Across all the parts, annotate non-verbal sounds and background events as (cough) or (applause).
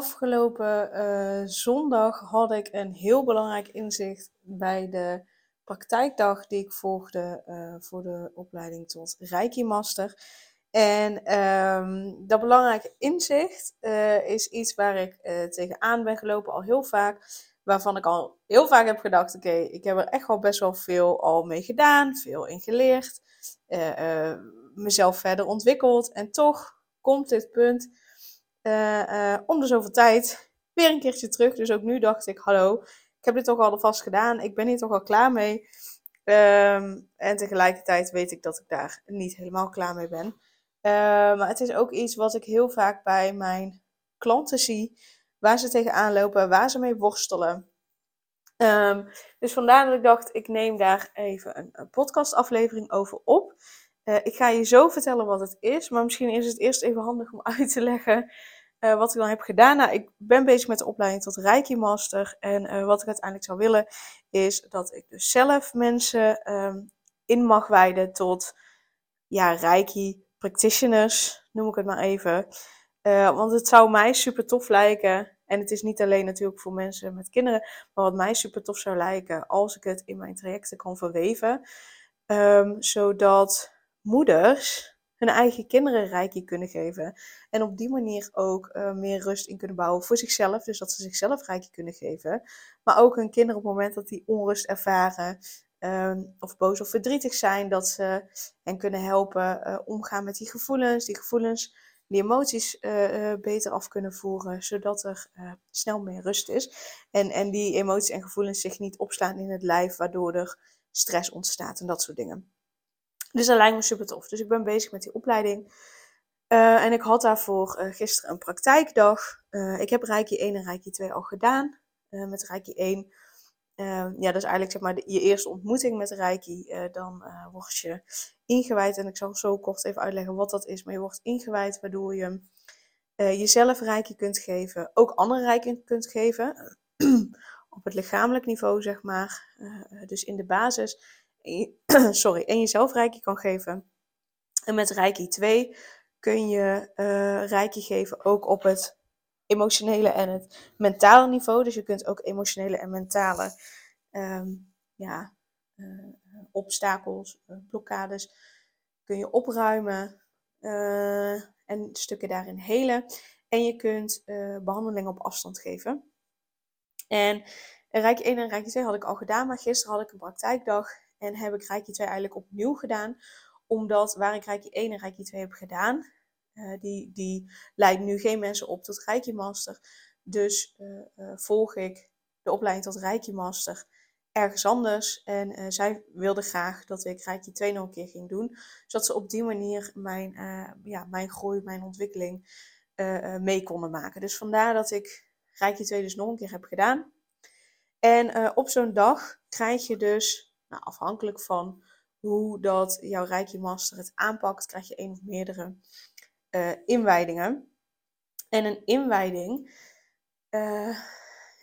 Afgelopen uh, zondag had ik een heel belangrijk inzicht bij de praktijkdag die ik volgde uh, voor de opleiding tot Reiki Master. En um, dat belangrijke inzicht uh, is iets waar ik tegenaan ben gelopen al heel vaak. Waarvan ik al heel vaak heb gedacht: oké, ik heb er echt wel best wel veel al mee gedaan, veel in geleerd, mezelf verder ontwikkeld. En toch komt dit punt uh, om de zoveel tijd weer een keertje terug. Dus ook nu dacht ik, hallo, ik heb dit toch al vast gedaan. Ik ben hier toch al klaar mee. Um, en tegelijkertijd weet ik dat ik daar niet helemaal klaar mee ben. Uh, maar het is ook iets wat ik heel vaak bij mijn klanten zie. Waar ze tegenaan lopen, waar ze mee worstelen. Um, dus vandaar dat ik dacht, ik neem daar even een, een podcastaflevering over op. Uh, ik ga je zo vertellen wat het is, maar misschien is het eerst even handig om (laughs) uit te leggen uh, wat ik dan heb gedaan. Nou, ik ben bezig met de opleiding tot Reiki Master en uh, wat ik uiteindelijk zou willen is dat ik dus zelf mensen um, in mag wijden tot ja, Reiki practitioners, noem ik het maar even. want het zou mij super tof lijken en het is niet alleen natuurlijk voor mensen met kinderen, maar wat mij super tof zou lijken als ik het in mijn trajecten kan verweven. Um, zodat moeders hun eigen kinderen rijkje kunnen geven. En op die manier ook uh, meer rust in kunnen bouwen voor zichzelf. Dus dat ze zichzelf rijkje kunnen geven. Maar ook hun kinderen op het moment dat die onrust ervaren. Um, of boos of verdrietig zijn. Dat ze hen kunnen helpen uh, omgaan met die gevoelens. Die gevoelens, die emoties uh, beter af kunnen voeren. Zodat er snel meer rust is. En, en die emoties en gevoelens zich niet opslaan in het lijf. Waardoor er stress ontstaat en dat soort dingen. Dus dat lijkt me super tof. Dus ik ben bezig met die opleiding. Uh, en ik had daarvoor uh, gisteren een praktijkdag. Uh, ik heb Reiki 1 en Reiki 2 al gedaan. met Reiki 1, ja, dat is eigenlijk zeg maar de, je eerste ontmoeting met Reiki. dan word je ingewijd. En ik zal zo kort even uitleggen wat dat is. Maar je wordt ingewijd waardoor je jezelf Reiki kunt geven. Ook andere Reiki kunt geven. (clears throat) op het lichamelijk niveau, zeg maar. dus in de basis (clears throat) sorry, en jezelf Reiki kan geven. En met Reiki 2 kun je uh, Reiki geven ook op het emotionele en het mentale niveau. Dus je kunt ook emotionele en mentale um, ja, uh, obstakels, uh, blokkades, kun je opruimen en stukken daarin helen. En je kunt behandelingen op afstand geven. En Reiki 1 en Reiki 2 had ik al gedaan, maar gisteren had ik een praktijkdag en heb ik Reiki 2 eigenlijk opnieuw gedaan. Omdat waar ik Reiki 1 en Reiki 2 heb gedaan, uh, die, die leidt nu geen mensen op tot Reiki Master. Dus uh, uh, volg ik de opleiding tot Reiki Master ergens anders. En zij wilde graag dat ik Reiki 2 nog een keer ging doen. Zodat ze op die manier mijn, ja, mijn groei, mijn ontwikkeling mee konden maken. Dus vandaar dat ik Reiki 2 dus nog een keer heb gedaan. En op zo'n dag krijg je dus nou, afhankelijk van hoe dat jouw Reiki Master het aanpakt, krijg je één of meerdere uh, inwijdingen. En een inwijding uh,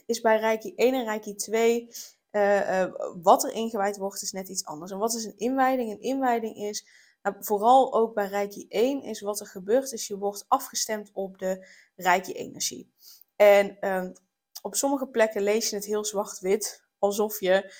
is bij Reiki 1 en Reiki 2. Uh, uh, wat er ingewijd wordt, is net iets anders. En wat is een inwijding? Een inwijding is, nou, vooral ook bij Reiki 1, is wat er gebeurt, is je wordt afgestemd op de Reiki-energie. En ehm, op sommige plekken lees je het heel zwart-wit, alsof je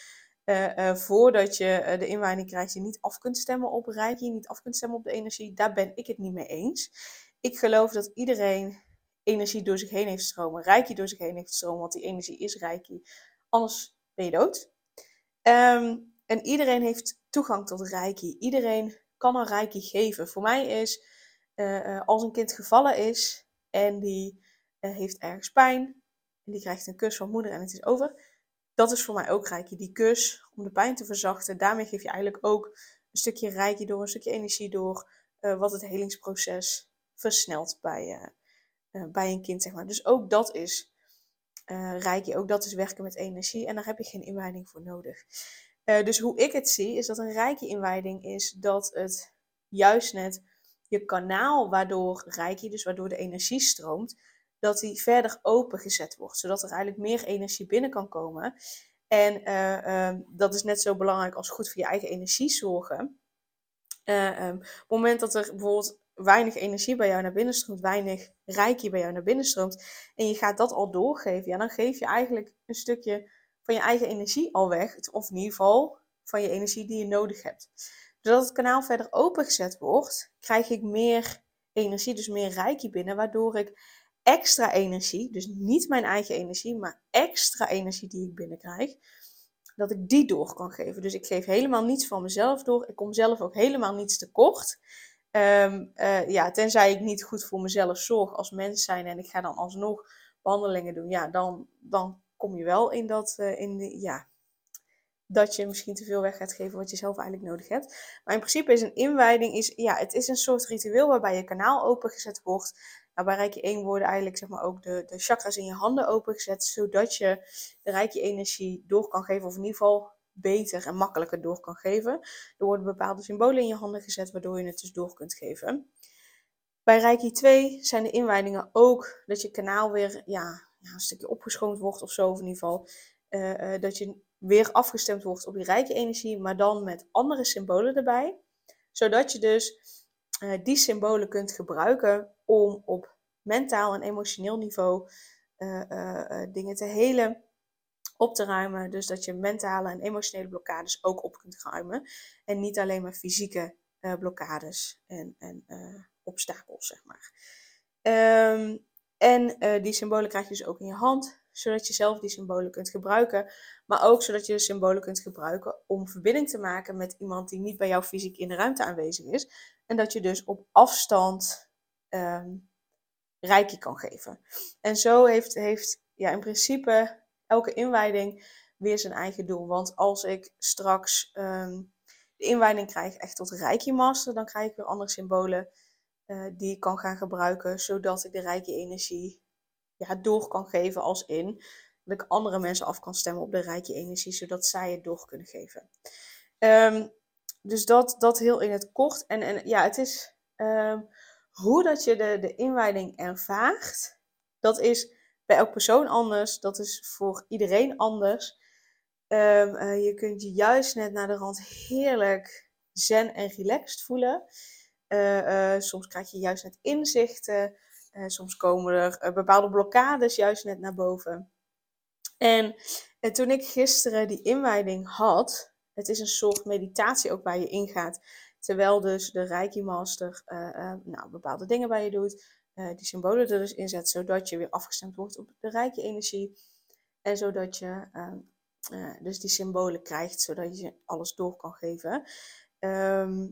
uh, uh, voordat je uh, de inwijding krijgt, je niet af kunt stemmen op Reiki, niet af kunt stemmen op de energie. Daar ben ik het niet mee eens. Ik geloof dat iedereen energie door zich heen heeft stromen, Reiki door zich heen heeft stromen, want die energie is Reiki. Anders ben je dood. Um, en iedereen heeft toegang tot Reiki. Iedereen kan een Reiki geven. Voor mij is, als een kind gevallen is en die heeft ergens pijn, en die krijgt een kus van moeder en het is over dat is voor mij ook reiki. Die kus om de pijn te verzachten. Daarmee geef je eigenlijk ook een stukje reiki door, een stukje energie door. Uh, wat het helingsproces versnelt bij, uh, uh, bij een kind, zeg maar. Dus ook dat is Reiki, ook dat is werken met energie en daar heb je geen inwijding voor nodig. Dus hoe ik het zie, is dat een Reiki-inwijding is dat het juist net je kanaal waardoor Reiki, dus waardoor de energie stroomt, dat die verder opengezet wordt. Zodat er eigenlijk meer energie binnen kan komen. En uh, dat is net zo belangrijk als goed voor je eigen energie zorgen. Uh, op het moment dat er bijvoorbeeld weinig energie bij jou naar binnen stroomt, weinig rijkje bij jou naar binnen stroomt, en je gaat dat al doorgeven, ja, dan geef je eigenlijk een stukje van je eigen energie al weg. Of in ieder geval van je energie die je nodig hebt. Doordat het kanaal verder opengezet wordt, krijg ik meer energie, dus meer rijkje binnen, waardoor ik extra energie, dus niet mijn eigen energie, maar extra energie die ik binnenkrijg, dat ik die door kan geven. Dus ik geef helemaal niets van mezelf door. Ik kom zelf ook helemaal niets tekort. Um, ja, tenzij ik niet goed voor mezelf zorg als mens zijn en ik ga dan alsnog behandelingen doen, ja, dan, dan kom je wel in dat, uh, in de, ja, dat je misschien te veel weg gaat geven wat je zelf eigenlijk nodig hebt. Maar in principe is een inwijding, is, ja, het is een soort ritueel waarbij je kanaal opengezet wordt. Nou, bij Rijkje 1 worden eigenlijk zeg maar, ook de, de chakras in je handen opengezet, zodat je de rijke energie door kan geven, of in ieder geval beter en makkelijker door kan geven. Er worden bepaalde symbolen in je handen gezet, waardoor je het dus door kunt geven. Bij Reiki 2 zijn de inwijdingen ook dat je kanaal weer ja, een stukje opgeschoond wordt of zo, of in ieder geval uh, uh, dat je weer afgestemd wordt op die rijke energie, maar dan met andere symbolen erbij. Zodat je dus uh, die symbolen kunt gebruiken om op mentaal en emotioneel niveau dingen te helen op te ruimen. Dus dat je mentale en emotionele blokkades ook op kunt ruimen. En niet alleen maar fysieke blokkades en, en obstakels, zeg maar. Um, en die symbolen krijg je dus ook in je hand, zodat je zelf die symbolen kunt gebruiken. Maar ook zodat je de symbolen kunt gebruiken om verbinding te maken met iemand die niet bij jou fysiek in de ruimte aanwezig is. En dat je dus op afstand um, rijkje kan geven. En zo heeft, heeft ja, in principe elke inwijding weer zijn eigen doel. Want als ik straks um, de inwijding krijg echt tot Reiki Master, dan krijg ik weer andere symbolen uh, die ik kan gaan gebruiken, zodat ik de rijke energie ja, door kan geven als in. Dat ik andere mensen af kan stemmen op de rijke energie, zodat zij het door kunnen geven. Um, dus dat, dat heel in het kort. En, en ja, het is um, hoe dat je de, de inwijding ervaart. Dat is bij elk persoon anders. Dat is voor iedereen anders. Um, uh, je kunt je juist net naar de rand heerlijk zen en relaxed voelen. Uh, uh, soms krijg je juist net inzichten. soms komen er bepaalde blokkades juist net naar boven. En, en toen ik gisteren die inwijding had, het is een soort meditatie ook waar je ingaat. Terwijl dus de Reiki Master nou, bepaalde dingen bij je doet. Eh, die symbolen er dus inzet, zodat je weer afgestemd wordt op de rijke energie. En zodat je ehm, eh, dus die symbolen krijgt, zodat je alles door kan geven. Ehm,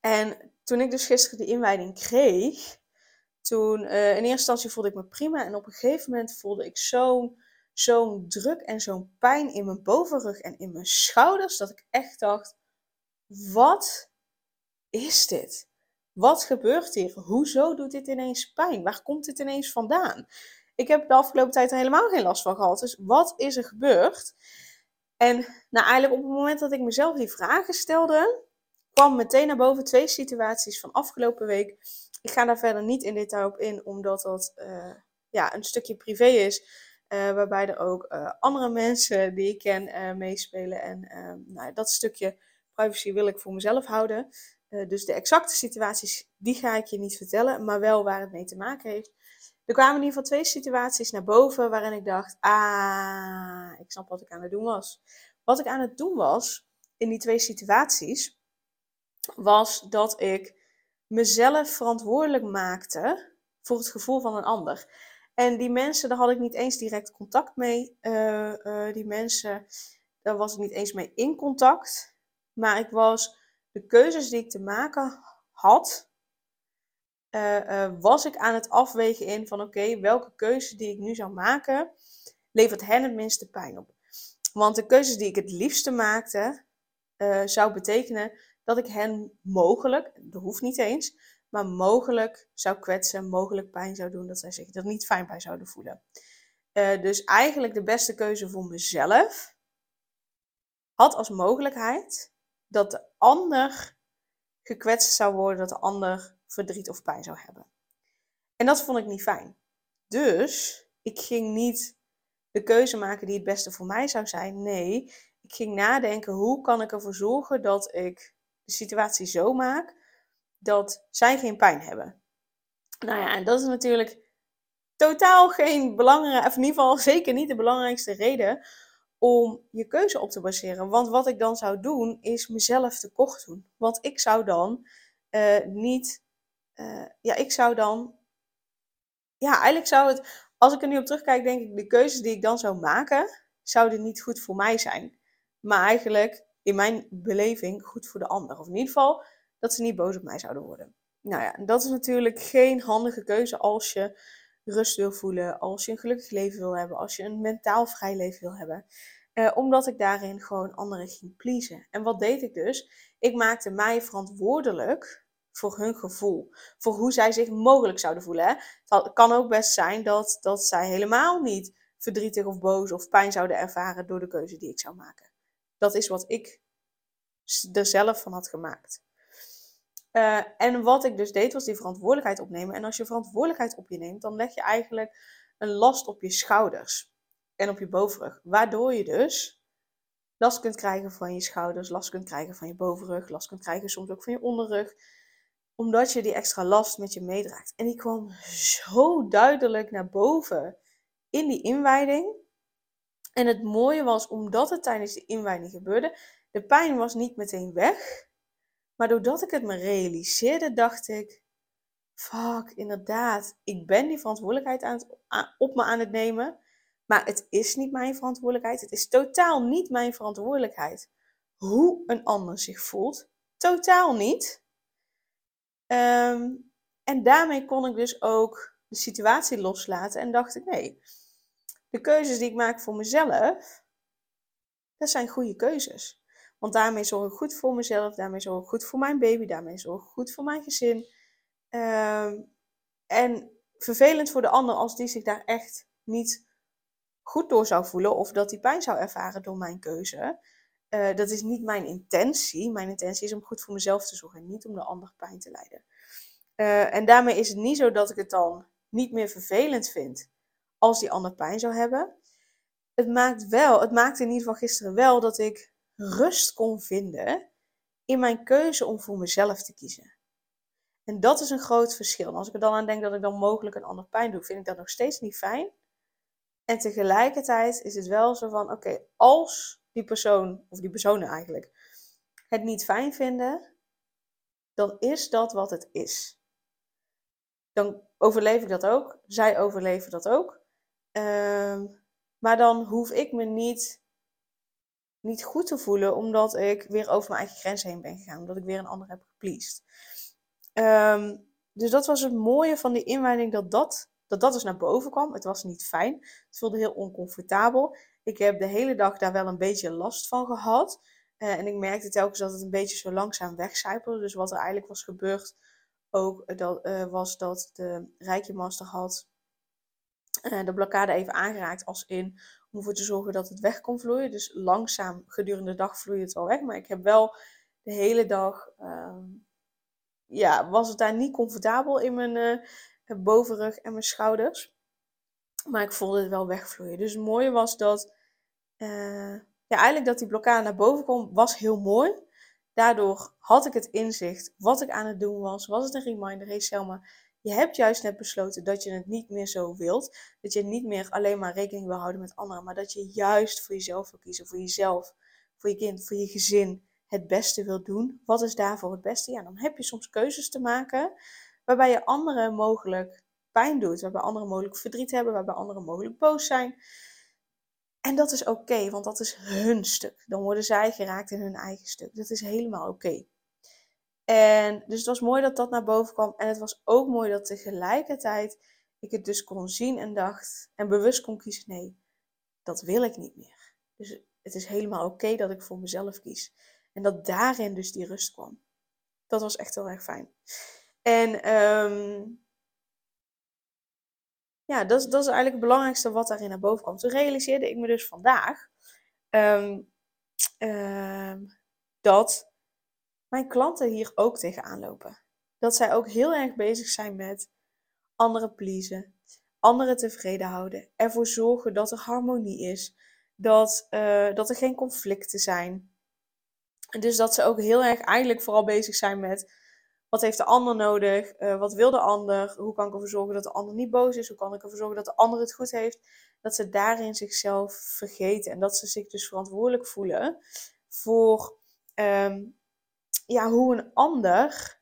en toen ik dus gisteren die inwijding kreeg, toen in eerste instantie voelde ik me prima. En op een gegeven moment voelde ik zo'n zo'n druk en zo'n pijn in mijn bovenrug en in mijn schouders, dat ik echt dacht, wat is dit? Wat gebeurt hier? Hoezo doet dit ineens pijn? Waar komt dit ineens vandaan? Ik heb de afgelopen tijd er helemaal geen last van gehad. Dus wat is er gebeurd? En nou, eigenlijk op het moment dat ik mezelf die vragen stelde, kwam meteen naar boven twee situaties van afgelopen week. Ik ga daar verder niet in detail op in, omdat dat uh, ja, een stukje privé is. Uh, waarbij er ook uh, andere mensen die ik ken meespelen. En nou, dat stukje privacy wil ik voor mezelf houden. Dus de exacte situaties, die ga ik je niet vertellen, maar wel waar het mee te maken heeft. Er kwamen in ieder geval twee situaties naar boven waarin ik dacht, ah, ik snap wat ik aan het doen was. Wat ik aan het doen was, in die twee situaties, was dat ik mezelf verantwoordelijk maakte voor het gevoel van een ander. En die mensen, daar had ik niet eens direct contact mee. Uh, die mensen, daar was ik niet eens mee in contact. Maar ik was de keuzes die ik te maken had, uh, was ik aan het afwegen in van oké, welke keuze die ik nu zou maken, levert hen het minste pijn op. Want de keuzes die ik het liefste maakte, zou betekenen dat ik hen mogelijk, dat hoeft niet eens, maar mogelijk zou kwetsen, mogelijk pijn zou doen, dat zij zich er niet fijn bij zouden voelen. Uh, dus eigenlijk de beste keuze voor mezelf had als mogelijkheid dat de ander gekwetst zou worden, dat de ander verdriet of pijn zou hebben. En dat vond ik niet fijn. Dus ik ging niet de keuze maken die het beste voor mij zou zijn. Nee, ik ging nadenken hoe kan ik ervoor zorgen dat ik de situatie zo maak dat zij geen pijn hebben. Nou ja, en dat is natuurlijk totaal geen belangrijke, of in ieder geval zeker niet de belangrijkste reden om je keuze op te baseren. Want wat ik dan zou doen, is mezelf tekort doen. Want ik zou dan uh, niet, uh, ja, ik zou dan, ja, eigenlijk zou het, als ik er nu op terugkijk, denk ik, de keuzes die ik dan zou maken, zouden niet goed voor mij zijn. Maar eigenlijk, in mijn beleving, goed voor de ander. Of in ieder geval, dat ze niet boos op mij zouden worden. Nou ja, dat is natuurlijk geen handige keuze als je rust wil voelen, als je een gelukkig leven wil hebben, als je een mentaal vrij leven wil hebben. Uh, omdat ik daarin gewoon anderen ging pleasen. En wat deed ik dus? Ik maakte mij verantwoordelijk voor hun gevoel. Voor hoe zij zich mogelijk zouden voelen. Het kan ook best zijn dat, dat zij helemaal niet verdrietig of boos of pijn zouden ervaren door de keuze die ik zou maken. Dat is wat ik er zelf van had gemaakt. Uh, en wat ik dus deed, was die verantwoordelijkheid opnemen. En als je verantwoordelijkheid op je neemt, dan leg je eigenlijk een last op je schouders en op je bovenrug. Waardoor je dus last kunt krijgen van je schouders, last kunt krijgen van je bovenrug, last kunt krijgen soms ook van je onderrug. Omdat je die extra last met je meedraagt. En die kwam zo duidelijk naar boven in die inwijding. En het mooie was, omdat het tijdens de inwijding gebeurde, de pijn was niet meteen weg. Maar doordat ik het me realiseerde, dacht ik: fuck, inderdaad, ik ben die verantwoordelijkheid aan het, op me aan het nemen. Maar het is niet mijn verantwoordelijkheid. Het is totaal niet mijn verantwoordelijkheid hoe een ander zich voelt. Totaal niet. Ehm, en daarmee kon ik dus ook de situatie loslaten en dacht ik: nee, de keuzes die ik maak voor mezelf, dat zijn goede keuzes. Want daarmee zorg ik goed voor mezelf, daarmee zorg ik goed voor mijn baby, daarmee zorg ik goed voor mijn gezin. Ehm, en vervelend voor de ander als die zich daar echt niet goed door zou voelen of dat hij pijn zou ervaren door mijn keuze. Uh, dat is niet mijn intentie. Mijn intentie is om goed voor mezelf te zorgen en niet om de ander pijn te lijden. Uh, en daarmee is het niet zo dat ik het dan niet meer vervelend vind als die ander pijn zou hebben. Het maakt wel, het maakte in ieder geval gisteren wel dat ik rust kon vinden in mijn keuze om voor mezelf te kiezen. En dat is een groot verschil. Als ik er dan aan denk dat ik dan mogelijk een ander pijn doe, vind ik dat nog steeds niet fijn. En tegelijkertijd is het wel zo van: oké, als die persoon, of die personen eigenlijk, het niet fijn vinden, dan is dat wat het is. Dan overleef ik dat ook. Zij overleven dat ook. Ehm, maar dan hoef ik me niet niet goed te voelen, omdat ik weer over mijn eigen grenzen heen ben gegaan, omdat ik weer een ander heb gepleased. Ehm, dus dat was het mooie van die inwijding, dat dat, dat dat dus naar boven kwam. Het was niet fijn, het voelde heel oncomfortabel. Ik heb de hele dag daar wel een beetje last van gehad. Uh, en ik merkte telkens dat het een beetje zo langzaam wegcijpelde. Dus wat er eigenlijk was gebeurd, ook eh, dat, uh, was dat de Rijkje had uh, de blokkade even aangeraakt als in om ervoor te zorgen dat het weg kon vloeien. Dus langzaam gedurende de dag vloeide het wel weg. Maar ik heb wel de hele dag, uh, ja, was het daar niet comfortabel in mijn uh, bovenrug en mijn schouders. Maar ik voelde het wel wegvloeien. Dus het mooie was dat, uh, ja, eigenlijk dat die blokkade naar boven kwam, was heel mooi. Daardoor had ik het inzicht wat ik aan het doen was. Was het een reminder? Hey Selma, je hebt juist net besloten dat je het niet meer zo wilt. Dat je niet meer alleen maar rekening wil houden met anderen. Maar dat je juist voor jezelf wil kiezen. Voor jezelf, voor je kind, voor je gezin. Het beste wil doen. Wat is daarvoor het beste? Ja, dan heb je soms keuzes te maken. Waarbij je anderen mogelijk pijn doet. Waarbij anderen mogelijk verdriet hebben. Waarbij anderen mogelijk boos zijn. En dat is oké, want dat is hun stuk. Dan worden zij geraakt in hun eigen stuk. Dat is helemaal oké. En dus het was mooi dat dat naar boven kwam. En het was ook mooi dat tegelijkertijd ik het dus kon zien en dacht en bewust kon kiezen: nee, dat wil ik niet meer. Dus het is helemaal oké dat ik voor mezelf kies. En dat daarin dus die rust kwam. Dat was echt heel erg fijn. En um, ja, dat, dat is eigenlijk het belangrijkste wat daarin naar boven kwam. Toen realiseerde ik me dus vandaag ehm, ehm, dat mijn klanten hier ook tegenaan lopen. Dat zij ook heel erg bezig zijn met anderen pleasen, anderen tevreden houden, ervoor zorgen dat er harmonie is, dat, uh, dat er geen conflicten zijn. Dus dat ze ook heel erg eigenlijk vooral bezig zijn met wat heeft de ander nodig, uh, wat wil de ander, hoe kan ik ervoor zorgen dat de ander niet boos is, hoe kan ik ervoor zorgen dat de ander het goed heeft. Dat ze daarin zichzelf vergeten en dat ze zich dus verantwoordelijk voelen voor um, ja, hoe een ander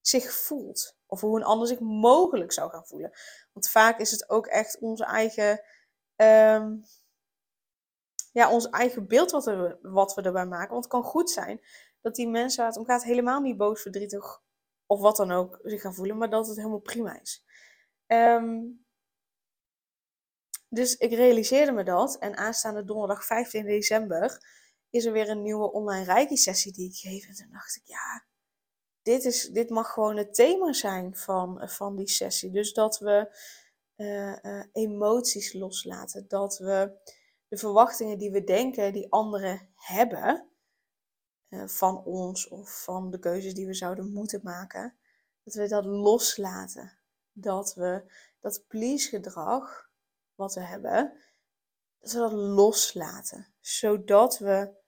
zich voelt. Of hoe een ander zich mogelijk zou gaan voelen. Want vaak is het ook echt onze eigen, um, ja, ons eigen beeld wat, we wat we erbij maken. Want het kan goed zijn dat die mensen waar het om gaat helemaal niet boos, verdrietig of wat dan ook zich gaan voelen. Maar dat het helemaal prima is. Um, dus ik realiseerde me dat. En aanstaande donderdag 15 december is er weer een nieuwe online reiki-sessie die ik geef. En toen dacht ik, ja, dit, is, dit mag gewoon het thema zijn van, van die sessie. Dus dat we uh, uh, emoties loslaten. Dat we de verwachtingen die we denken, die anderen hebben, uh, van ons of van de keuzes die we zouden moeten maken, dat we dat loslaten. Dat we dat please gedrag wat we hebben, dat we dat loslaten. Zodat we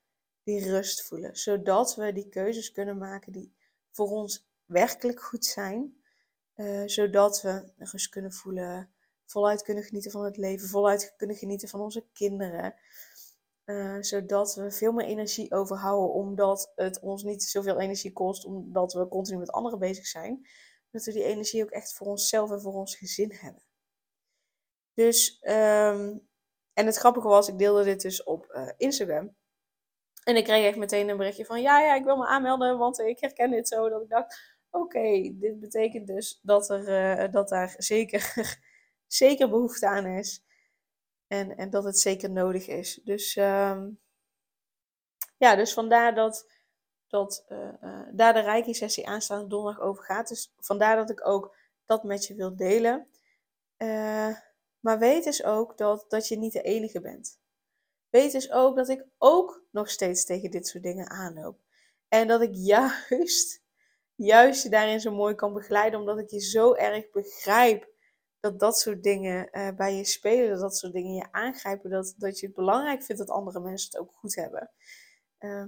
die rust voelen. Zodat we die keuzes kunnen maken die voor ons werkelijk goed zijn. Uh, zodat we rust kunnen voelen, voluit kunnen genieten van het leven, voluit kunnen genieten van onze kinderen. Uh, zodat we veel meer energie overhouden, omdat het ons niet zoveel energie kost, omdat we continu met anderen bezig zijn. Dat we die energie ook echt voor onszelf en voor ons gezin hebben. Dus, um, en het grappige was, ik deelde dit dus op uh, Instagram. En ik kreeg echt meteen een berichtje van, ja, ja, ik wil me aanmelden, want ik herken dit zo. Dat ik dacht, oké, dit betekent dus dat, er, uh, dat daar zeker, (laughs) zeker behoefte aan is. En, en dat het zeker nodig is. Dus um, ja, dus vandaar dat, dat uh, uh, daar de Reiki-sessie aanstaande donderdag over gaat. Dus vandaar dat ik ook dat met je wil delen. maar weet dus ook dat, dat je niet de enige bent weet dus ook dat ik ook nog steeds tegen dit soort dingen aanloop. En dat ik (laughs) juist, juist je daarin zo mooi kan begeleiden, omdat ik je zo erg begrijp dat dat soort dingen uh, bij je spelen, dat dat soort dingen je aangrijpen, dat, dat je het belangrijk vindt dat andere mensen het ook goed hebben. Uh,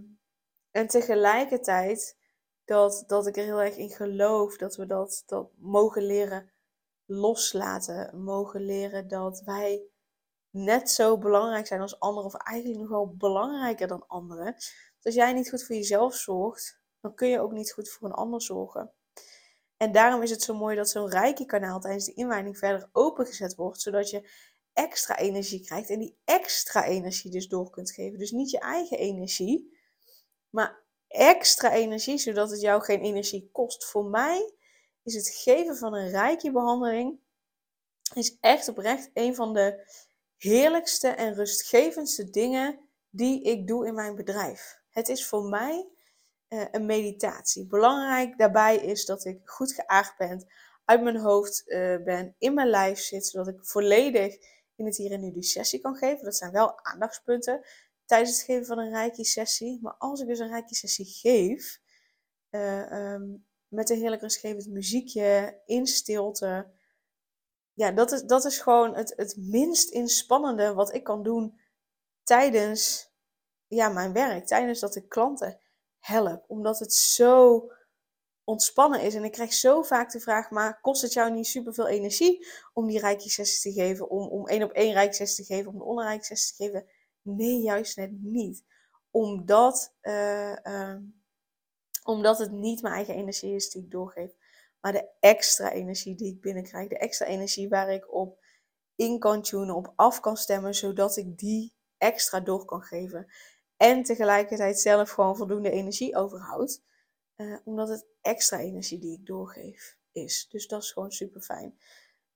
en tegelijkertijd dat, dat ik er heel erg in geloof dat we dat, dat mogen leren loslaten, mogen leren dat wij net zo belangrijk zijn als anderen, of eigenlijk nog wel belangrijker dan anderen. Dus als jij niet goed voor jezelf zorgt, dan kun je ook niet goed voor een ander zorgen. En daarom is het zo mooi dat zo'n rijke kanaal tijdens de inwijding verder opengezet wordt, zodat je extra energie krijgt en die extra energie dus door kunt geven. Dus niet je eigen energie, maar extra energie, zodat het jou geen energie kost. Voor mij is het geven van een rijke behandeling is echt oprecht een van de heerlijkste en rustgevendste dingen die ik doe in mijn bedrijf. Het is voor mij uh, een meditatie. Belangrijk daarbij is dat ik goed geaard ben, uit mijn hoofd uh, ben, in mijn lijf zit, zodat ik volledig in het hier en nu die sessie kan geven. Dat zijn wel aandachtspunten tijdens het geven van een reiki-sessie. Maar als ik dus een reiki-sessie geef, uh, um, met een heerlijk rustgevend muziekje, in stilte, ja, dat is, dat is gewoon het, het minst inspannende wat ik kan doen tijdens ja, mijn werk. Tijdens dat ik klanten help. Omdat het zo ontspannen is. En ik krijg zo vaak de vraag, maar kost het jou niet superveel energie om die rijkje te geven? Om, om één op één rijkje te geven, om een onrijkje te geven? Nee, juist net niet. Omdat, uh, omdat het niet mijn eigen energie is die ik doorgeef maar de extra energie die ik binnenkrijg, de extra energie waar ik op in kan tunen, op af kan stemmen, zodat ik die extra door kan geven. En tegelijkertijd zelf gewoon voldoende energie overhoud, uh, omdat het extra energie die ik doorgeef is. Dus dat is gewoon super fijn.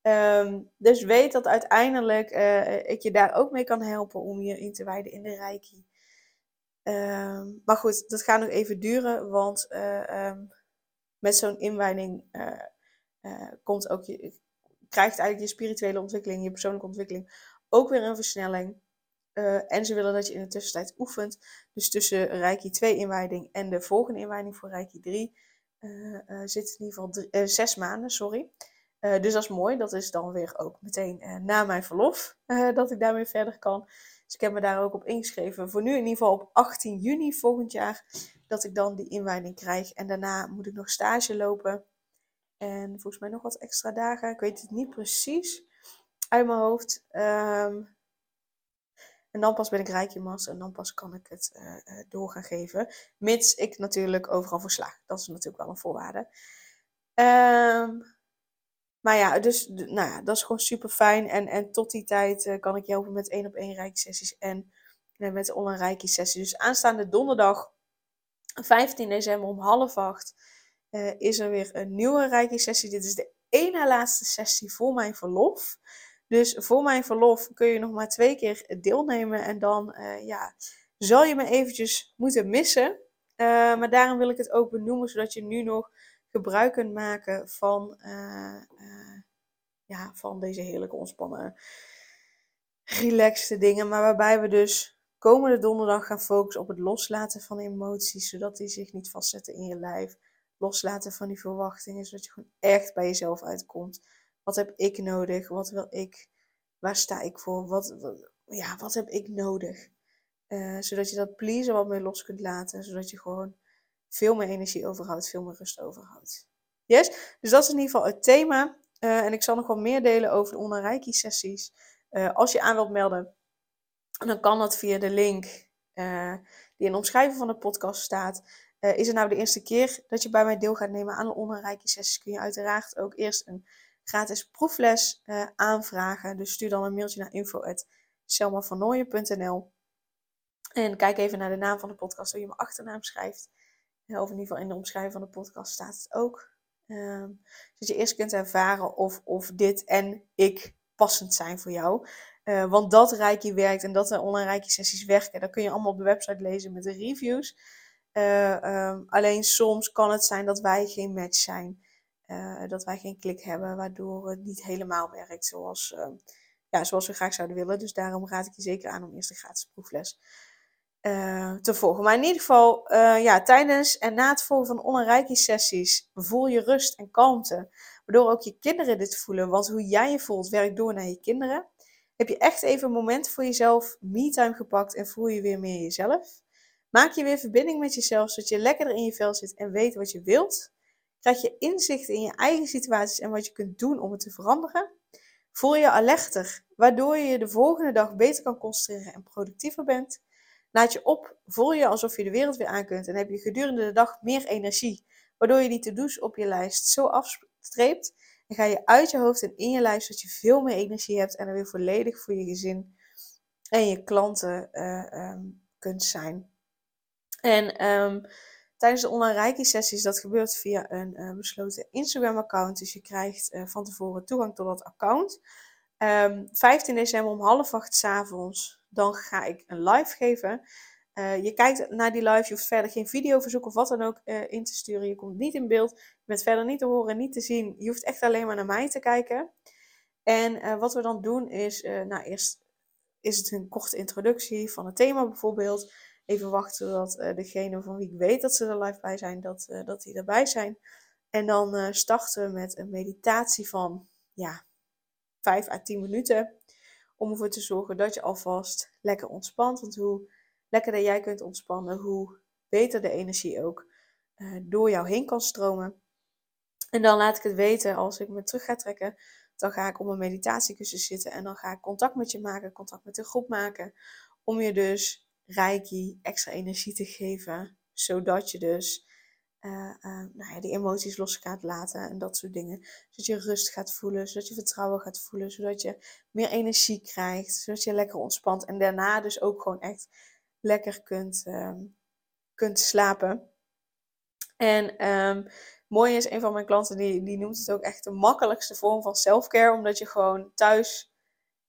Um, dus weet dat uiteindelijk uh, ik je daar ook mee kan helpen om je in te wijden in de Reiki. Um, maar goed, dat gaat nog even duren, want uh, um, met zo'n inwijding uh, uh, komt ook je, krijgt eigenlijk je spirituele ontwikkeling, je persoonlijke ontwikkeling ook weer een versnelling. Uh, en ze willen dat je in de tussentijd oefent. Dus tussen Reiki 2 inwijding en de volgende inwijding voor Reiki 3 uh, uh, zit in ieder geval zes maanden, sorry. dus dat is mooi. Dat is dan weer ook meteen na mijn verlof dat ik daarmee verder kan. Dus ik heb me daar ook op ingeschreven. Voor nu in ieder geval op 18 juni volgend jaar dat ik dan die inwijding krijg. En daarna moet ik nog stage lopen. En volgens mij nog wat extra dagen. Ik weet het niet precies uit mijn hoofd. Um, en dan pas ben ik rijkje master en dan pas kan ik het uh, door gaan geven. Mits ik natuurlijk overal verslaag. Dat is natuurlijk wel een voorwaarde. Um, maar ja, dus nou ja, dat is gewoon super fijn. En, en tot die tijd uh, kan ik je helpen met één op één rijke sessies en met online rijke sessies. Dus aanstaande donderdag 15 december om half acht is er weer een nieuwe rijke sessie. Dit is de ene laatste sessie voor mijn verlof. Dus voor mijn verlof kun je nog maar twee keer deelnemen. En dan uh, ja, zal je me eventjes moeten missen. Uh, maar daarom wil ik het ook benoemen, zodat je nu nog gebruik kunt maken van, ja, van deze heerlijke ontspannen, relaxte dingen. Maar waarbij we dus komende donderdag gaan focussen op het loslaten van emoties, zodat die zich niet vastzetten in je lijf. Loslaten van die verwachtingen, zodat je gewoon echt bij jezelf uitkomt. Wat heb ik nodig? Wat wil ik? Waar sta ik voor? Wat, ja, wat heb ik nodig? Uh, zodat je dat pleasen wat meer los kunt laten. Zodat je gewoon veel meer energie overhoudt, veel meer rust overhoudt. Yes? Dus dat is in ieder geval het thema. Uh, en ik zal nog wat meer delen over de online sessies. Uh, als je aan wilt melden, dan kan dat via de link die in de omschrijving van de podcast staat. is het nou de eerste keer dat je bij mij deel gaat nemen aan de online sessies, kun je uiteraard ook eerst een gratis proefles uh, aanvragen. Dus stuur dan een mailtje naar info.selmavernooien.nl En kijk even naar de naam van de podcast, hoe je mijn achternaam schrijft. Of in ieder geval in de omschrijving van de podcast staat het ook. Um, zodat je eerst kunt ervaren of, of dit en ik passend zijn voor jou. Uh, want dat Reiki werkt en dat de online Reiki sessies werken, dat kun je allemaal op de website lezen met de reviews. Uh, um, alleen soms kan het zijn dat wij geen match zijn. Uh, dat wij geen klik hebben, waardoor het niet helemaal werkt zoals, uh, ja, zoals we graag zouden willen. Dus daarom raad ik je zeker aan om eerst de gratis proefles te volgen. Maar in ieder geval, ja, tijdens en na het volgen van online sessies voel je rust en kalmte. Waardoor ook je kinderen dit voelen. Want hoe jij je voelt, werkt door naar je kinderen. Heb je echt even een moment voor jezelf, me-time gepakt en voel je weer meer jezelf. Maak je weer verbinding met jezelf, zodat je lekkerder in je vel zit en weet wat je wilt. Krijg je inzicht in je eigen situaties en wat je kunt doen om het te veranderen? Voel je alerter, waardoor je je de volgende dag beter kan concentreren en productiever bent? Laat je op, voel je alsof je de wereld weer aan kunt en heb je gedurende de dag meer energie, waardoor je die to-do's op je lijst zo afstreept ga je uit je hoofd en in je lijst zodat je veel meer energie hebt en er weer volledig voor je gezin en je klanten uh, um, kunt zijn. En um, tijdens de online reiki sessies, dat gebeurt via een uh, besloten Instagram account. Dus je krijgt uh, van tevoren toegang tot dat account. Um, ehm, 15 december om half acht s avonds, dan ga ik een live geven. Uh, je kijkt naar die live, je hoeft verder geen videoverzoek of wat dan ook in te sturen. Je komt niet in beeld, je bent verder niet te horen, niet te zien. Je hoeft echt alleen maar naar mij te kijken. En wat we dan doen is, nou eerst is het een korte introductie van het thema bijvoorbeeld even wachten uh, degene van wie ik weet dat ze er live bij zijn, dat, dat die erbij zijn. En dan starten we met een meditatie van ja, 5 à 10 minuten. Om ervoor te zorgen dat je alvast lekker ontspant. Want hoe lekkerder jij kunt ontspannen, hoe beter de energie ook door jou heen kan stromen. En dan laat ik het weten als ik me terug ga trekken. Dan ga ik op een meditatiekussen zitten en dan ga ik contact met je maken, contact met de groep maken. Om je dus reiki extra energie te geven. Zodat je dus uh, nou ja, die emoties los gaat laten en dat soort dingen. Zodat je rust gaat voelen, zodat je vertrouwen gaat voelen, zodat je meer energie krijgt, zodat je lekker ontspant. En daarna dus ook gewoon echt lekker kunt, um, kunt slapen. En um, mooi is, een van mijn klanten die, die noemt het ook echt de makkelijkste vorm van selfcare. Omdat je gewoon thuis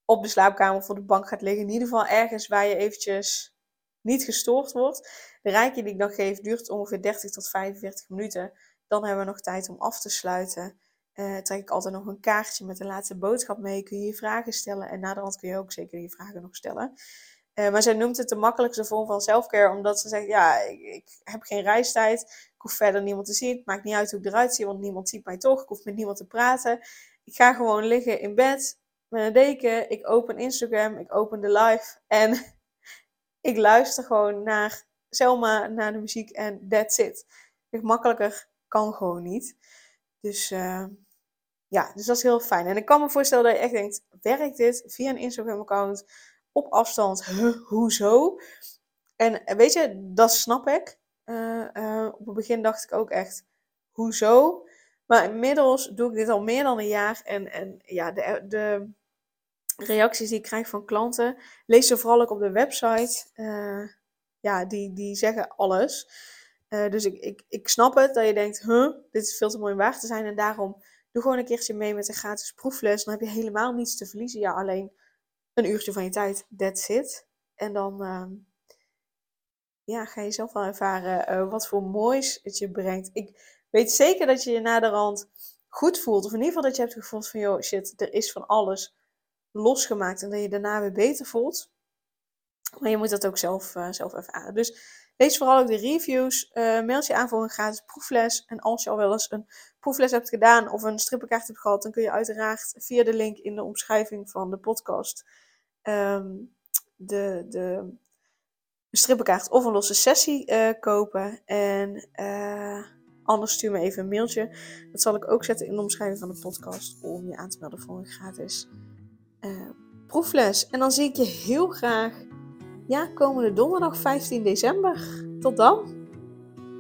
op de slaapkamer of op de bank gaat liggen. In ieder geval ergens waar je eventjes niet gestoord wordt. De rijkje die ik dan geef duurt ongeveer 30 tot 45 minuten. Dan hebben we nog tijd om af te sluiten. uh, trek ik altijd nog een kaartje met de laatste boodschap mee. Kun je je vragen stellen en naderhand kun je ook zeker je vragen nog stellen. Uh, maar zij noemt het de makkelijkste vorm van selfcare, omdat ze zegt, ja, ik, ik, heb geen reistijd, ik hoef verder niemand te zien, het maakt niet uit hoe ik eruit zie, want niemand ziet mij toch, ik hoef met niemand te praten. Ik ga gewoon liggen in bed met een deken, ik open Instagram, ik open de live en (laughs) ik luister gewoon naar Selma, naar de muziek en that's it. Makkelijker kan gewoon niet. Dus uh, ja, dus dat is heel fijn. En ik kan me voorstellen dat je echt denkt, werkt dit via een Instagram-account op afstand? Hoezo? En weet je, dat snap ik. Uh, uh, op het begin dacht ik ook echt, hoezo? Maar inmiddels doe ik dit al meer dan een jaar. En, en ja, de, de reacties die ik krijg van klanten, lees ze vooral ook op de website. Ja, die, die zeggen alles. dus ik, ik, ik snap het dat je denkt, huh, dit is veel te mooi om waar te zijn. En daarom Doe gewoon een keertje mee met een gratis proefles. Dan heb je helemaal niets te verliezen. Ja, alleen een uurtje van je tijd. That's it. En dan uh, ja, ga je zelf wel ervaren uh, wat voor moois het je brengt. Ik weet zeker dat je je na de rand goed voelt. Of in ieder geval dat je hebt gevoeld van, joh, shit, er is van alles losgemaakt. En dat je daarna weer beter voelt. Maar je moet dat ook zelf, uh, zelf ervaren. Dus Lees vooral ook de reviews. Uh, je aan voor een gratis proefles. En als je al wel eens een proefles hebt gedaan of een strippenkaart hebt gehad, dan kun je uiteraard via de link in de omschrijving van de podcast um, de, de strippenkaart of een losse sessie uh, kopen. En uh, anders stuur me even een mailtje. Dat zal ik ook zetten in de omschrijving van de podcast om je aan te melden voor een gratis proefles. En dan zie ik je heel graag ja, komende donderdag 15 december. Tot dan!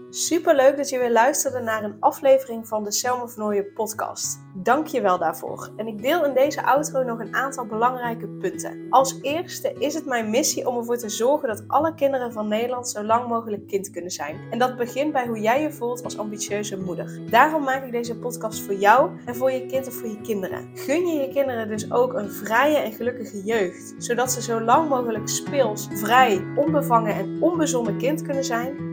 Super leuk dat je weer luisterde naar een aflevering van de Selma Vernooien podcast. Dank je wel daarvoor. En ik deel in deze outro nog een aantal belangrijke punten. Als eerste is het mijn missie om ervoor te zorgen dat alle kinderen van Nederland zo lang mogelijk kind kunnen zijn. En dat begint bij hoe jij je voelt als ambitieuze moeder. Daarom maak ik deze podcast voor jou en voor je kind of voor je kinderen. Gun je je kinderen dus ook een vrije en gelukkige jeugd, zodat ze zo lang mogelijk speels, vrij, onbevangen en onbezonnen kind kunnen zijn